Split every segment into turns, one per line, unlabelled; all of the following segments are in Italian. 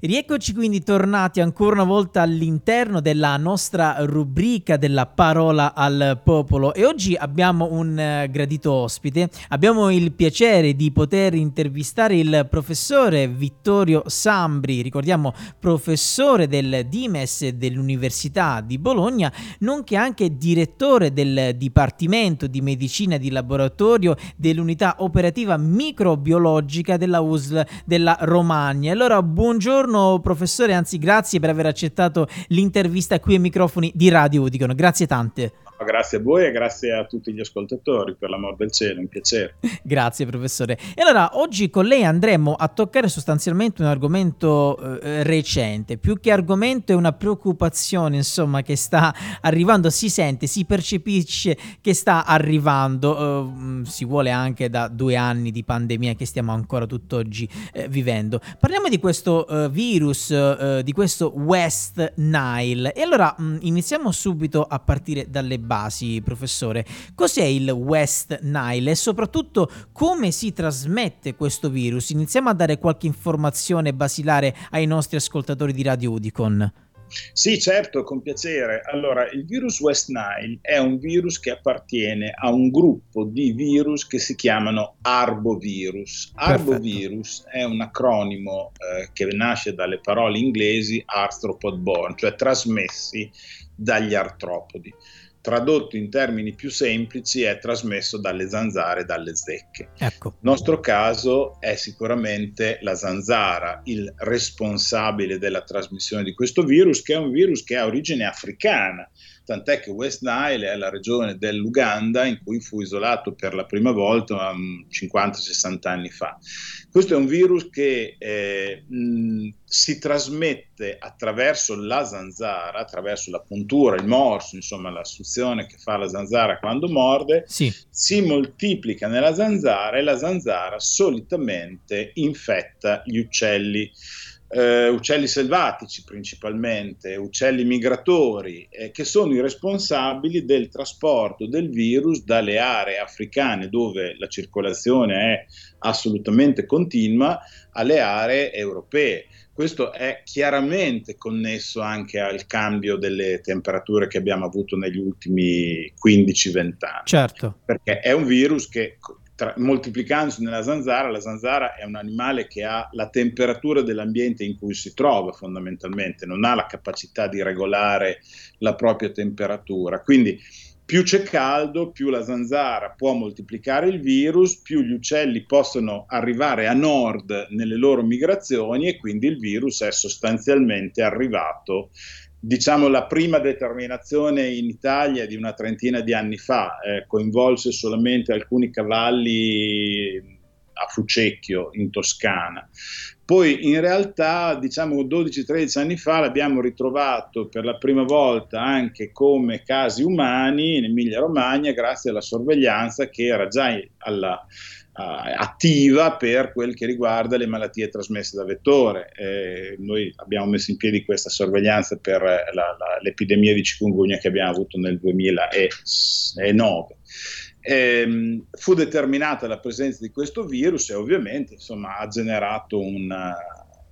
Rieccoci quindi tornati ancora una volta all'interno della nostra rubrica della parola al popolo e oggi abbiamo un uh, gradito ospite. Abbiamo il piacere di poter intervistare il professore Vittorio Sambri, ricordiamo professore del Dimes dell'Università di Bologna, nonché anche direttore del Dipartimento di Medicina di Laboratorio dell'Unità Operativa Microbiologica della USL della Romagna. Allora, buongiorno buongiorno professore, anzi grazie per aver accettato l'intervista qui ai microfoni di Radio Udicon. Grazie tante.
Grazie a voi e grazie a tutti gli ascoltatori, per l'amor del cielo, un piacere.
grazie professore. E allora oggi con lei andremo a toccare sostanzialmente un argomento eh, recente, più che argomento è una preoccupazione insomma che sta arrivando, si sente, si percepisce che sta arrivando, eh, si vuole anche da due anni di pandemia che stiamo ancora tutt'oggi eh, vivendo. Parliamo di questo eh, virus, eh, di questo West Nile e allora mh, iniziamo subito a partire dalle basi, professore. Cos'è il West Nile e soprattutto come si trasmette questo virus? Iniziamo a dare qualche informazione basilare ai nostri ascoltatori di Radio Udicon.
Sì, certo, con piacere. Allora, il virus West Nile è un virus che appartiene a un gruppo di virus che si chiamano arbovirus. Arbovirus è un acronimo eh, che nasce dalle parole inglesi arthropod borne, cioè trasmessi dagli artropodi tradotto in termini più semplici è trasmesso dalle zanzare e dalle zecche. Ecco. Il nostro caso è sicuramente la zanzara, il responsabile della trasmissione di questo virus, che è un virus che ha origine africana tant'è che West Nile è la regione dell'Uganda in cui fu isolato per la prima volta 50-60 anni fa. Questo è un virus che eh, mh, si trasmette attraverso la zanzara, attraverso la puntura, il morso, insomma la suzione che fa la zanzara quando morde, sì. si moltiplica nella zanzara e la zanzara solitamente infetta gli uccelli eh, uccelli selvatici principalmente, uccelli migratori, eh, che sono i responsabili del trasporto del virus dalle aree africane dove la circolazione è assolutamente continua alle aree europee. Questo è chiaramente connesso anche al cambio delle temperature che abbiamo avuto negli ultimi 15-20 anni. Certo. Perché è un virus che tra, moltiplicandosi nella zanzara, la zanzara è un animale che ha la temperatura dell'ambiente in cui si trova fondamentalmente, non ha la capacità di regolare la propria temperatura. Quindi più c'è caldo, più la zanzara può moltiplicare il virus, più gli uccelli possono arrivare a nord nelle loro migrazioni e quindi il virus è sostanzialmente arrivato diciamo la prima determinazione in Italia di una trentina di anni fa, eh, coinvolse solamente alcuni cavalli a Fucecchio in Toscana. Poi in realtà, diciamo 12-13 anni fa, l'abbiamo ritrovato per la prima volta anche come casi umani in Emilia Romagna grazie alla sorveglianza che era già alla, attiva per quel che riguarda le malattie trasmesse da vettore. Eh, noi abbiamo messo in piedi questa sorveglianza per la, la, l'epidemia di chikungunya che abbiamo avuto nel 2009. Eh, fu determinata la presenza di questo virus e ovviamente insomma, ha generato un,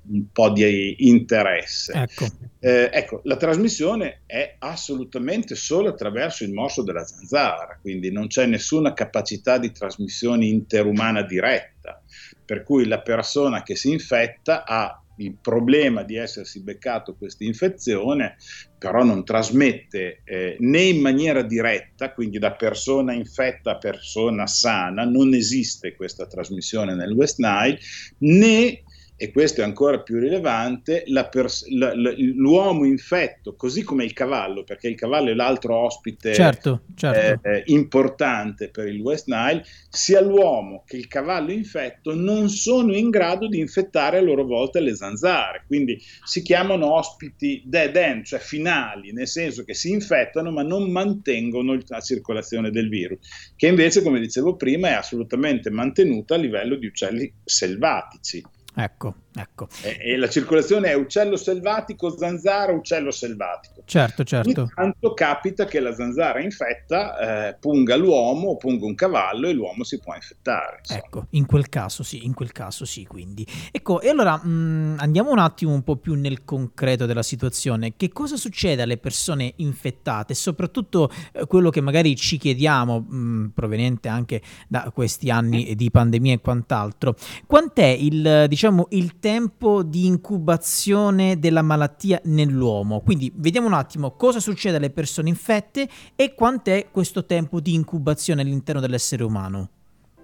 un po' di interesse. Ecco. Eh, ecco. la trasmissione è assolutamente solo attraverso il morso della zanzara, quindi non c'è nessuna capacità di trasmissione interumana diretta, per cui la persona che si infetta ha il problema di essersi beccato questa infezione, però non trasmette eh, né in maniera diretta, quindi da persona infetta a persona sana, non esiste questa trasmissione nel West Nile, né e questo è ancora più rilevante, pers- la, la, l'uomo infetto, così come il cavallo, perché il cavallo è l'altro ospite certo, certo. Eh, importante per il West Nile, sia l'uomo che il cavallo infetto non sono in grado di infettare a loro volta le zanzare, quindi si chiamano ospiti dead end, cioè finali, nel senso che si infettano ma non mantengono la circolazione del virus, che invece, come dicevo prima, è assolutamente mantenuta a livello di uccelli selvatici.
Ecco, Ecco.
E, e, la circolazione è uccello selvatico, zanzara, uccello selvatico.
Certo, certo.
Intanto capita che la zanzara infetta eh, punga l'uomo o punga un cavallo e l'uomo si può infettare.
Insomma. Ecco, in quel caso sì, in quel caso sì, quindi. Ecco, e allora mh, mm, andiamo un attimo un po' più nel concreto della situazione. Che cosa succede alle persone infettate? Soprattutto eh, quello che magari ci chiediamo, mh, mm, proveniente anche da questi anni di pandemia e quant'altro. Quant'è il, diciamo, il tempo di incubazione della malattia nell'uomo. Quindi vediamo un attimo cosa succede alle persone infette e quant'è questo tempo di incubazione all'interno dell'essere umano.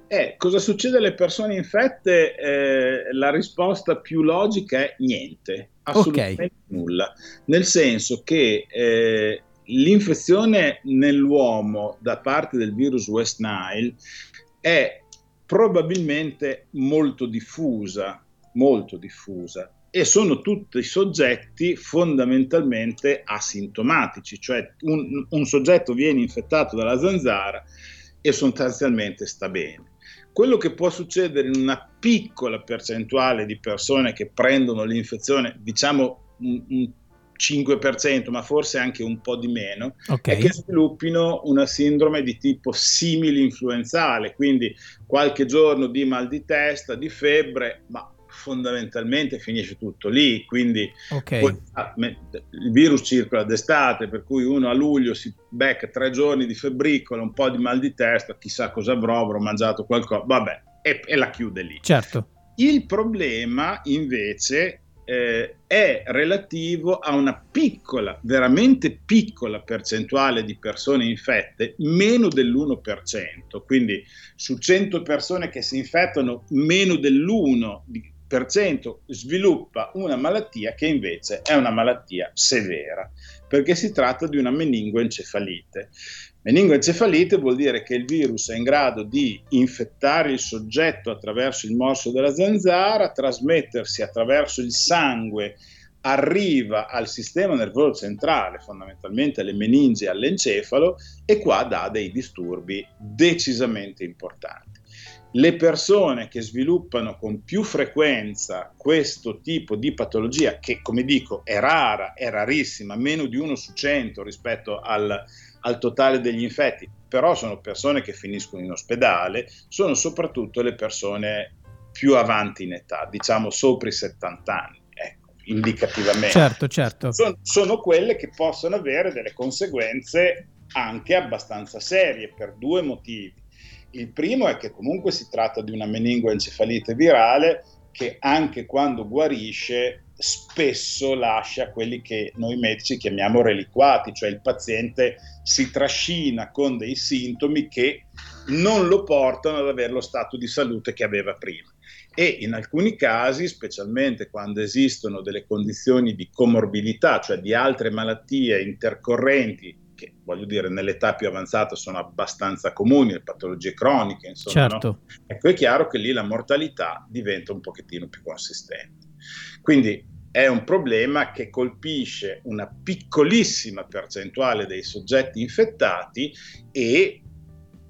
Eh, cosa succede alle persone infette? Eh, la risposta più logica è niente, assolutamente okay. nulla. Nel senso che eh, l'infezione nell'uomo da parte del virus West Nile è probabilmente molto diffusa, molto diffusa e sono tutti soggetti fondamentalmente asintomatici, cioè un, un soggetto viene infettato dalla zanzara e sostanzialmente sta bene. Quello che può succedere in una piccola percentuale di persone che prendono l'infezione, diciamo un, un 5%, ma forse anche un po' di meno, okay. è che sviluppino una sindrome di tipo simili influenzale, quindi qualche giorno di mal di testa, di febbre, ma fondamentalmente finisce tutto lì, quindi okay. poi, ah, il virus circola d'estate, per cui uno a luglio si becca tre giorni di febbricola, un po' di mal di testa, chissà cosa avrò, avrò mangiato qualcosa, vabbè, e, e la chiude lì.
Certo.
Il problema invece eh, è relativo a una piccola, veramente piccola percentuale di persone infette, meno dell'1%, quindi su 100 persone che si infettano, meno dell'1% sviluppa una malattia che invece è una malattia severa, perché si tratta di una meningoencefalite. Meningoencefalite vuol dire che il virus è in grado di infettare il soggetto attraverso il morso della zanzara, trasmettersi attraverso il sangue, arriva al sistema nervoso centrale, fondamentalmente alle meningi e all'encefalo, e qua dà dei disturbi decisamente importanti. Le persone che sviluppano con più frequenza questo tipo di patologia, che come dico è rara, è rarissima, meno di 1 su 100 rispetto al, al totale degli infetti, però sono persone che finiscono in ospedale, sono soprattutto le persone più avanti in età, diciamo sopra i 70 anni. ecco, Indicativamente,
certo, certo.
Sono, sono quelle che possono avere delle conseguenze anche abbastanza serie per due motivi. Il primo è che comunque si tratta di una meningoencefalite virale che anche quando guarisce spesso lascia quelli che noi medici chiamiamo reliquati, cioè il paziente si trascina con dei sintomi che non lo portano ad avere lo stato di salute che aveva prima. E in alcuni casi, specialmente quando esistono delle condizioni di comorbilità, cioè di altre malattie intercorrenti, che voglio dire nell'età più avanzata sono abbastanza comuni, le patologie croniche, insomma,
certo.
no? ecco è chiaro che lì la mortalità diventa un pochettino più consistente. Quindi è un problema che colpisce una piccolissima percentuale dei soggetti infettati e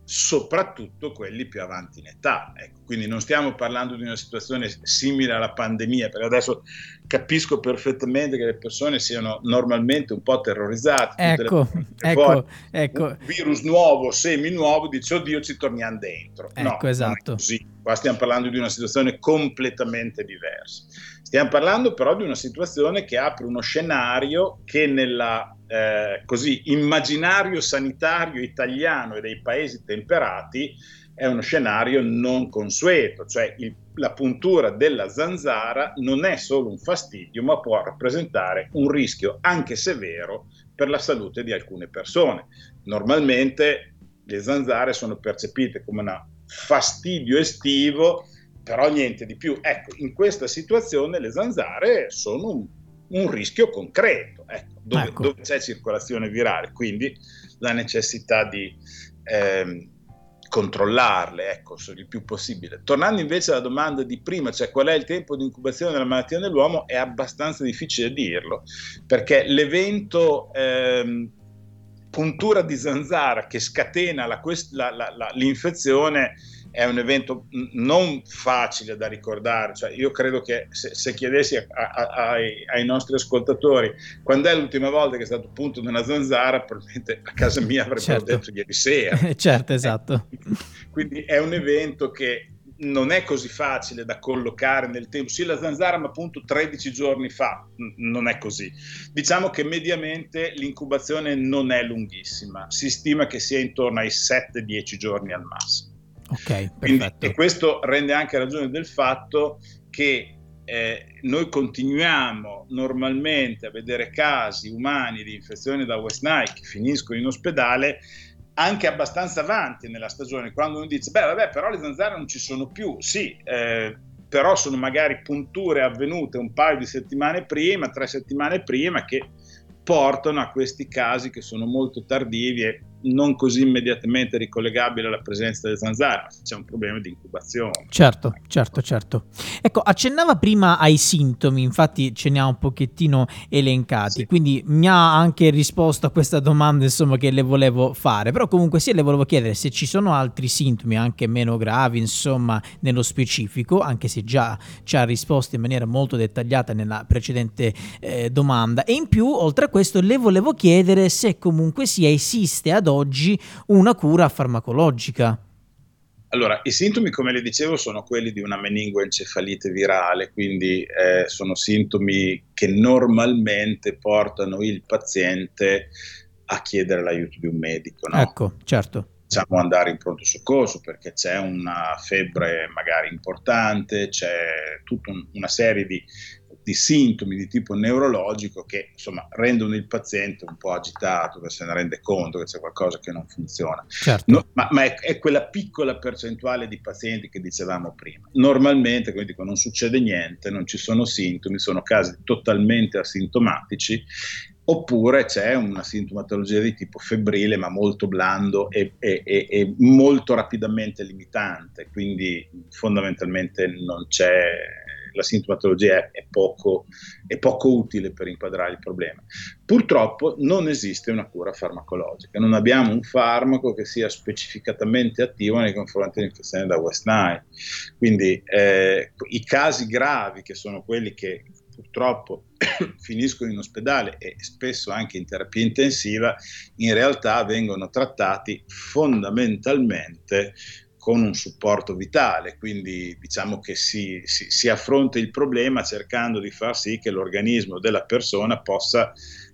soprattutto quelli più avanti in età. Ecco, quindi non stiamo parlando di una situazione simile alla pandemia, perché adesso capisco perfettamente che le persone siano normalmente un po' terrorizzate.
Ecco, ecco, ecco. Un
virus nuovo, semi-nuovo, dice oddio ci torniamo dentro.
Ecco, no, esatto.
così. Qua stiamo parlando di una situazione completamente diversa. Stiamo parlando però di una situazione che apre uno scenario che nella eh, così, immaginario sanitario italiano e dei paesi temperati è uno scenario non consueto, cioè il, la puntura della zanzara non è solo un fastidio, ma può rappresentare un rischio anche severo per la salute di alcune persone. Normalmente le zanzare sono percepite come un fastidio estivo, però niente di più. Ecco, in questa situazione le zanzare sono un un rischio concreto, ecco, dove, ecco. dove, c'è circolazione virale, quindi la necessità di ehm, controllarle, ecco, il più possibile. Tornando invece alla domanda di prima, cioè qual è il tempo di incubazione della malattia nell'uomo, è abbastanza difficile dirlo, perché l'evento ehm, puntura di zanzara che scatena la, la, la, l'infezione è un evento non facile da ricordare, cioè, io credo che se, se chiedessi a, a, ai, ai, nostri ascoltatori quando è l'ultima volta che è stato punto di una zanzara, probabilmente a casa mia avrebbero certo. detto ieri sera.
certo, esatto.
Quindi è un evento che non è così facile da collocare nel tempo. Sì, la zanzara, ma appunto 13 giorni fa, non è così. Diciamo che mediamente l'incubazione non è lunghissima, si stima che sia intorno ai 7-10 giorni al massimo.
Ok, perfetto.
Quindi, e questo rende anche ragione del fatto che eh, noi continuiamo normalmente a vedere casi umani di infezione da West Nile che finiscono in ospedale anche abbastanza avanti nella stagione, quando uno dice, beh vabbè, però le zanzare non ci sono più, sì, eh, però sono magari punture avvenute un paio di settimane prima, tre settimane prima, che portano a questi casi che sono molto tardivi e non così immediatamente ricollegabile alla presenza delle zanzare, c'è un problema di incubazione.
Certo, certo, certo. Ecco, accennava prima ai sintomi, infatti ce ne ha un pochettino elencati, sì. quindi mi ha anche risposto a questa domanda insomma che le volevo fare, però comunque sì, le volevo chiedere se ci sono altri sintomi anche meno gravi, insomma, nello specifico, anche se già ci ha risposto in maniera molto dettagliata nella precedente eh, domanda e in più, oltre a questo, le volevo chiedere se comunque sia esiste ad oggi una cura farmacologica.
Allora, i sintomi, come le dicevo, sono quelli di una meningoencefalite virale, quindi eh, sono sintomi che normalmente portano il paziente a chiedere l'aiuto di un medico. No?
Ecco, certo.
Facciamo andare in pronto soccorso perché c'è una febbre magari importante, c'è tutta un, una serie di di sintomi di tipo neurologico che insomma rendono il paziente un po' agitato, che se ne rende conto che c'è qualcosa che non funziona.
Certo.
No, ma, ma è, è, quella piccola percentuale di pazienti che dicevamo prima. Normalmente, come dico, non succede niente, non ci sono sintomi, sono casi totalmente asintomatici oppure c'è una sintomatologia di tipo febbrile ma molto blando e, e, e, e, molto rapidamente limitante, quindi fondamentalmente non c'è la sintomatologia è poco, è poco utile per inquadrare il problema. Purtroppo non esiste una cura farmacologica, non abbiamo un farmaco che sia specificatamente attivo nei confronti dell'infezione da West Nile. Quindi eh, i casi gravi, che sono quelli che purtroppo finiscono in ospedale e spesso anche in terapia intensiva, in realtà vengono trattati fondamentalmente con un supporto vitale, quindi diciamo che si, si, si, affronta il problema cercando di far sì che l'organismo della persona possa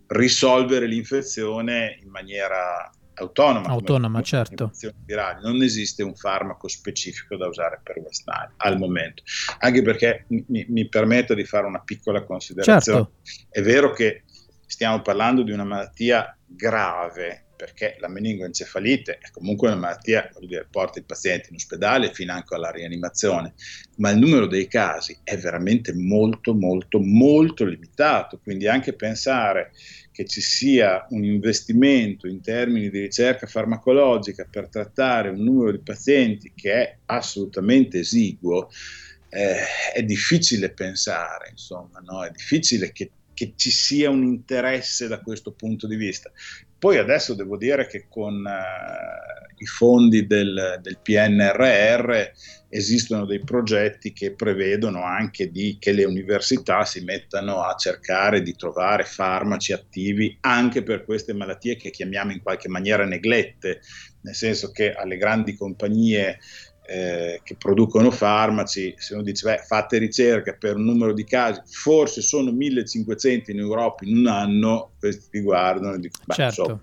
risolvere l'infezione in maniera autonoma.
Autonoma, certo.
Virali. Non esiste un farmaco specifico da usare per West Nile al momento, anche perché mi, mi permetto di fare una piccola considerazione. Certo. È vero che stiamo parlando di una malattia grave, perché la meningoencefalite è comunque una malattia che porta il paziente in ospedale fino anche alla rianimazione, ma il numero dei casi è veramente molto, molto, molto limitato, quindi anche pensare che ci sia un investimento in termini di ricerca farmacologica per trattare un numero di pazienti che è assolutamente esiguo, eh, è difficile pensare, insomma, no? è difficile che che ci sia un interesse da questo punto di vista. Poi adesso devo dire che con uh, i fondi del, del, PNRR esistono dei progetti che prevedono anche di, che le università si mettano a cercare di trovare farmaci attivi anche per queste malattie che chiamiamo in qualche maniera neglette, nel senso che alle grandi compagnie eh, che producono farmaci, se uno dice beh, fate ricerca per un numero di casi, forse sono 1500 in Europa in un anno, questi ti guardano e dicono, beh,
certo.
so,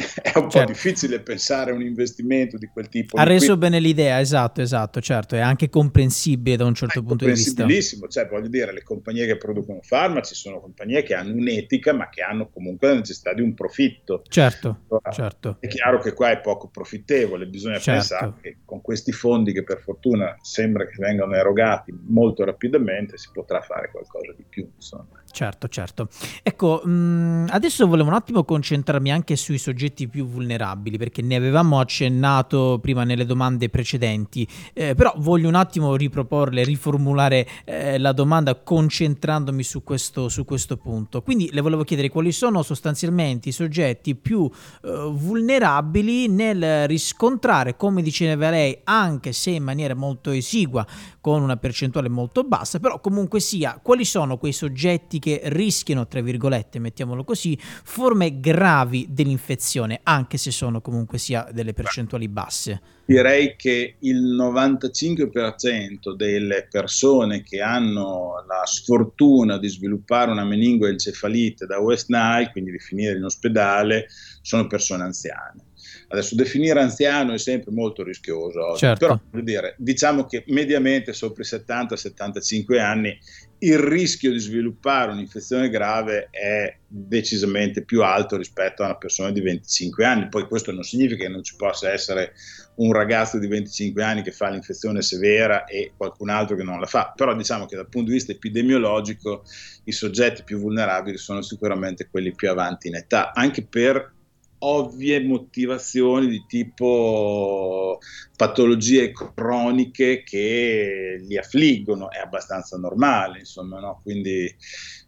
è un certo. po' difficile pensare a un investimento di quel tipo.
Ha reso bene l'idea, esatto, esatto, certo, è anche comprensibile da un certo punto di vista.
Comprensibilissimo, cioè voglio dire, le compagnie che producono farmaci sono compagnie che hanno un'etica, ma che hanno comunque la necessità di un profitto.
Certo, allora, certo.
È chiaro che qua è poco profittevole, bisogna certo. pensare che con questi fondi che per fortuna sembra che vengano erogati molto rapidamente si potrà fare qualcosa di più, insomma.
Certo, certo. Ecco, mh, adesso volevo un attimo concentrarmi anche sui soggetti soggetti più vulnerabili, perché ne avevamo accennato prima nelle domande precedenti, eh, però voglio un attimo riproporle, riformulare eh, la domanda concentrandomi su questo, su questo punto. Quindi le volevo chiedere quali sono sostanzialmente i soggetti più eh, vulnerabili nel riscontrare, come diceva lei, anche se in maniera molto esigua, con una percentuale molto bassa, però comunque sia, quali sono quei soggetti che rischiano, tra virgolette, mettiamolo così, forme gravi dell'infezione, anche se sono comunque sia delle percentuali basse?
Direi che il 95% delle persone che hanno la sfortuna di sviluppare una meningoencefalite da West Nile, quindi di finire in ospedale, sono persone anziane. Adesso definire anziano è sempre molto rischioso, certo. però dire, diciamo che mediamente sopra i 70-75 anni il rischio di sviluppare un'infezione grave è decisamente più alto rispetto a una persona di 25 anni. Poi questo non significa che non ci possa essere un ragazzo di 25 anni che fa l'infezione severa e qualcun altro che non la fa, però diciamo che dal punto di vista epidemiologico i soggetti più vulnerabili sono sicuramente quelli più avanti in età, anche per ovvie motivazioni di tipo patologie croniche che li affliggono, è abbastanza normale, insomma, no? quindi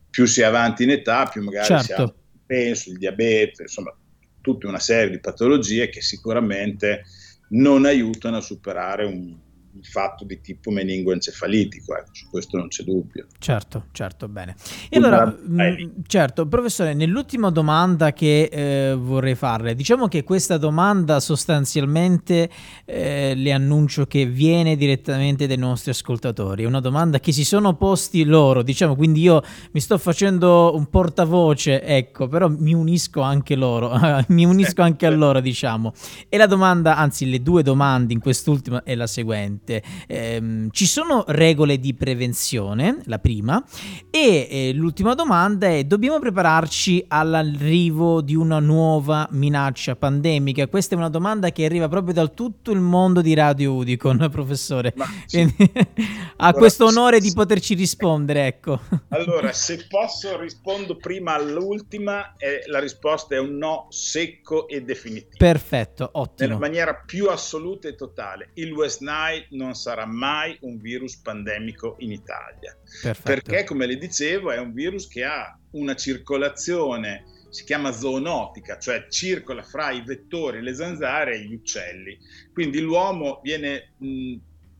più si è avanti in età, più magari certo. si ha penso, il diabete, insomma, tutta una serie di patologie che sicuramente non aiutano a superare un, un fatto di tipo meningoencefalitico, ecco, su questo non c'è dubbio.
Certo, certo, bene. E allora, mh, mm, certo, professore, nell'ultima domanda che eh, vorrei farle, diciamo che questa domanda sostanzialmente eh, le annuncio che viene direttamente dai nostri ascoltatori, è una domanda che si sono posti loro, diciamo, quindi io mi sto facendo un portavoce, ecco, però mi unisco anche loro, mi unisco anche a loro, diciamo. E la domanda, anzi le due domande in quest'ultima è la seguente sicuramente. Eh, ci sono regole di prevenzione, la prima, e eh, l'ultima domanda è dobbiamo prepararci all'arrivo di una nuova minaccia pandemica? Questa è una domanda che arriva proprio da tutto il mondo di Radio Udicon, professore. Sì. ha allora, questo onore sì. di poterci rispondere, ecco.
Allora, se posso rispondo prima all'ultima, eh, la risposta è un no secco e definitivo.
Perfetto, ottimo.
Nella maniera più assoluta e totale. Il West Nile non sarà mai un virus pandemico in Italia. Perfetto. Perché, come le dicevo, è un virus che ha una circolazione, si chiama zoonotica, cioè circola fra i vettori, le zanzare e gli uccelli. Quindi l'uomo viene mh,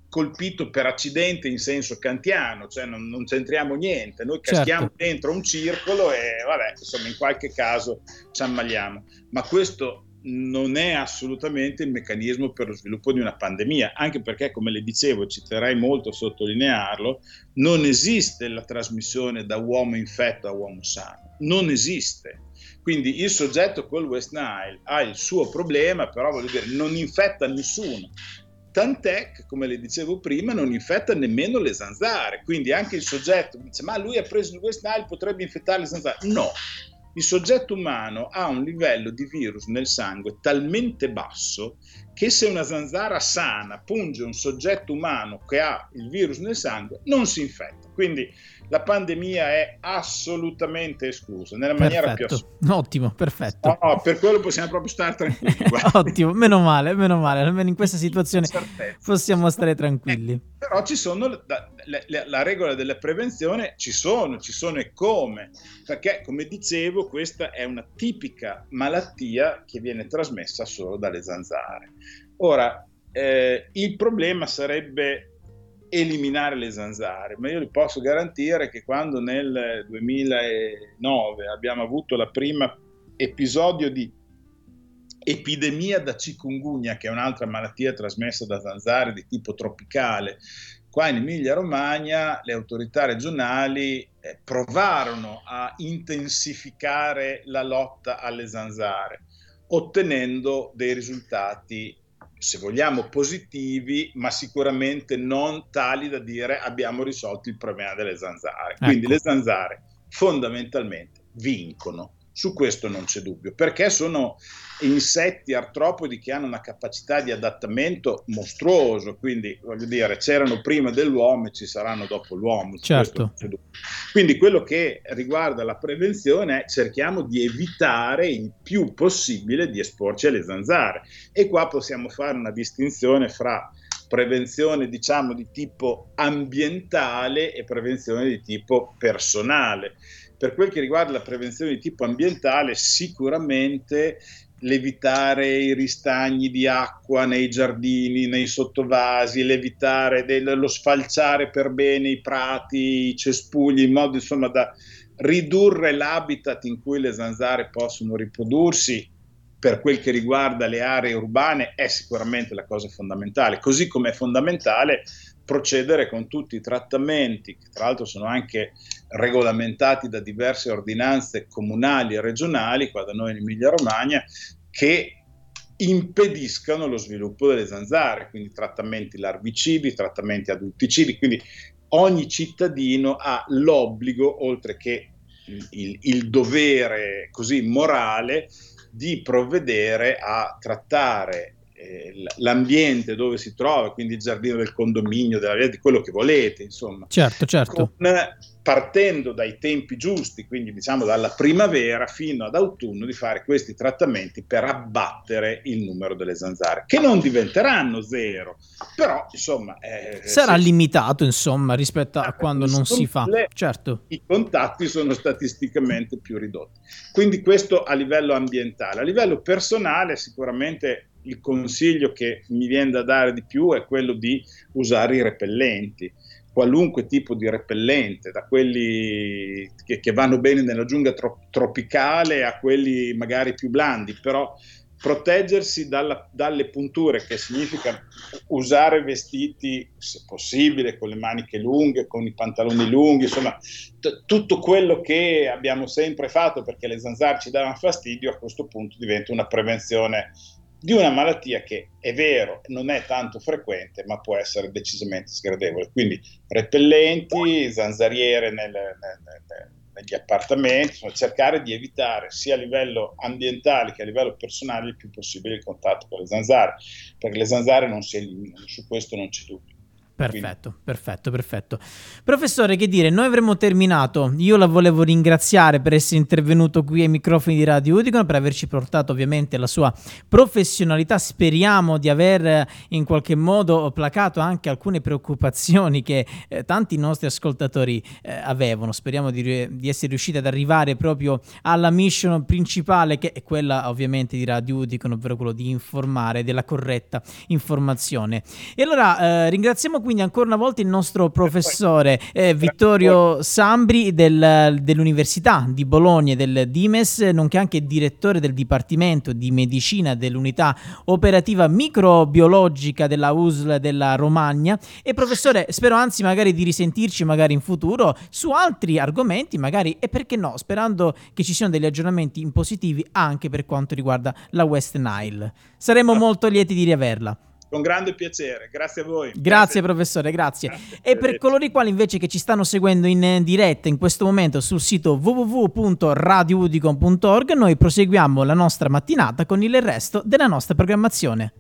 colpito per accidente in senso kantiano, cioè non, non c'entriamo niente, noi caschiamo certo. dentro un circolo e vabbè, insomma in qualche caso ci ammaliamo. Ma questo non è assolutamente il meccanismo per lo sviluppo di una pandemia, anche perché, come le dicevo, ci terrei molto a sottolinearlo, non esiste la trasmissione da uomo infetto a uomo sano, non esiste. Quindi il soggetto col West Nile ha il suo problema, però voglio dire, non infetta nessuno. Tant'è che, come le dicevo prima, non infetta nemmeno le zanzare. Quindi anche il soggetto dice, ma lui ha preso il West Nile, potrebbe infettare le zanzare. No, il soggetto umano ha un livello di virus nel sangue talmente basso che se una zanzara sana punge un soggetto umano che ha il virus nel sangue non si infetta. Quindi la pandemia è assolutamente esclusa nella
perfetto.
maniera più assoluta.
Ottimo, perfetto.
No, per quello possiamo proprio stare tranquilli.
Ottimo, meno male, meno male, almeno in questa situazione possiamo stare tranquilli. Eh,
però ci sono la, la, la, regola della prevenzione, ci sono, ci sono e come, perché come dicevo questa è una tipica malattia che viene trasmessa solo dalle zanzare. Ora, eh, il problema sarebbe eliminare le zanzare, ma io vi posso garantire che quando nel 2009 abbiamo avuto la prima episodio di epidemia da chikungunya, che è un'altra malattia trasmessa da zanzare di tipo tropicale, qua in Emilia-Romagna le autorità regionali eh, provarono a intensificare la lotta alle zanzare, ottenendo dei risultati se vogliamo, positivi, ma sicuramente non tali da dire abbiamo risolto il problema delle zanzare. Quindi ecco. le zanzare fondamentalmente vincono. Su questo non c'è dubbio, perché sono insetti artropodi che hanno una capacità di adattamento mostruoso, quindi voglio dire, c'erano prima dell'uomo e ci saranno dopo l'uomo.
Certo.
Quindi quello che riguarda la prevenzione è cerchiamo di evitare il più possibile di esporci alle zanzare e qua possiamo fare una distinzione fra prevenzione diciamo di tipo ambientale e prevenzione di tipo personale. Per quel che riguarda la prevenzione di tipo ambientale, sicuramente l'evitare i ristagni di acqua nei giardini, nei sottovasi, l'evitare del, lo sfalciare per bene i prati, i cespugli, in modo insomma da ridurre l'habitat in cui le zanzare possono riprodursi per quel che riguarda le aree urbane è sicuramente la cosa fondamentale, così come è fondamentale procedere con tutti i trattamenti, che tra l'altro sono anche regolamentati da diverse ordinanze comunali e regionali, qua da noi in Emilia Romagna, che impediscano lo sviluppo delle zanzare, quindi trattamenti larvicidi, trattamenti adulticidi, quindi ogni cittadino ha l'obbligo, oltre che il, il, dovere così morale, di provvedere a trattare l'ambiente dove si trova, quindi il giardino del condominio, della via, di quello che volete, insomma.
Certo, certo.
Con, partendo dai tempi giusti, quindi diciamo dalla primavera fino ad autunno, di fare questi trattamenti per abbattere il numero delle zanzare, che non diventeranno zero, però insomma...
Eh, Sarà sì, limitato, insomma, rispetto a quando non si fa. Certo.
I contatti sono statisticamente più ridotti. Quindi questo a livello ambientale. A livello personale sicuramente il consiglio che mi viene da dare di più è quello di usare i repellenti, qualunque tipo di repellente, da quelli che, che vanno bene nella giungla tro- tropicale a quelli magari più blandi, però proteggersi dalla, dalle punture, che significa usare vestiti, se possibile, con le maniche lunghe, con i pantaloni lunghi, insomma, t- tutto quello che abbiamo sempre fatto perché le zanzare ci davano fastidio, a questo punto diventa una prevenzione di una malattia che è vero, non è tanto frequente, ma può essere decisamente sgradevole. Quindi repellenti, zanzariere nel, nel, nel, negli appartamenti, insomma, cercare di evitare sia a livello ambientale che a livello personale il più possibile il contatto con le zanzare, perché le zanzare non si eliminano, su questo non c'è dubbio.
Perfetto, perfetto, perfetto. Professore, che dire, noi avremmo terminato. Io la volevo ringraziare per essere intervenuto qui ai microfoni di Radio Udicon, per averci portato ovviamente la sua professionalità. Speriamo di aver eh, in qualche modo placato anche alcune preoccupazioni che eh, tanti nostri ascoltatori eh, avevano. Speriamo di, di, essere riusciti ad arrivare proprio alla mission principale, che è quella ovviamente di Radio Udicon, ovvero quello di informare della corretta informazione. E allora eh, ringraziamo quindi ancora una volta il nostro professore eh, Vittorio Sambri del, dell'Università di Bologna e del Dimes, nonché anche direttore del Dipartimento di Medicina dell'Unità Operativa Microbiologica della USL della Romagna. E professore, spero anzi magari di risentirci magari in futuro su altri argomenti, magari e perché no, sperando che ci siano degli aggiornamenti in positivi anche per quanto riguarda la West Nile. Saremo molto lieti di riaverla.
Con grande piacere, grazie a voi.
Grazie, grazie. professore, grazie. grazie. E per coloro i quali invece che ci stanno seguendo in diretta in questo momento sul sito www.radioudicon.org, noi proseguiamo la nostra mattinata con il resto della nostra programmazione.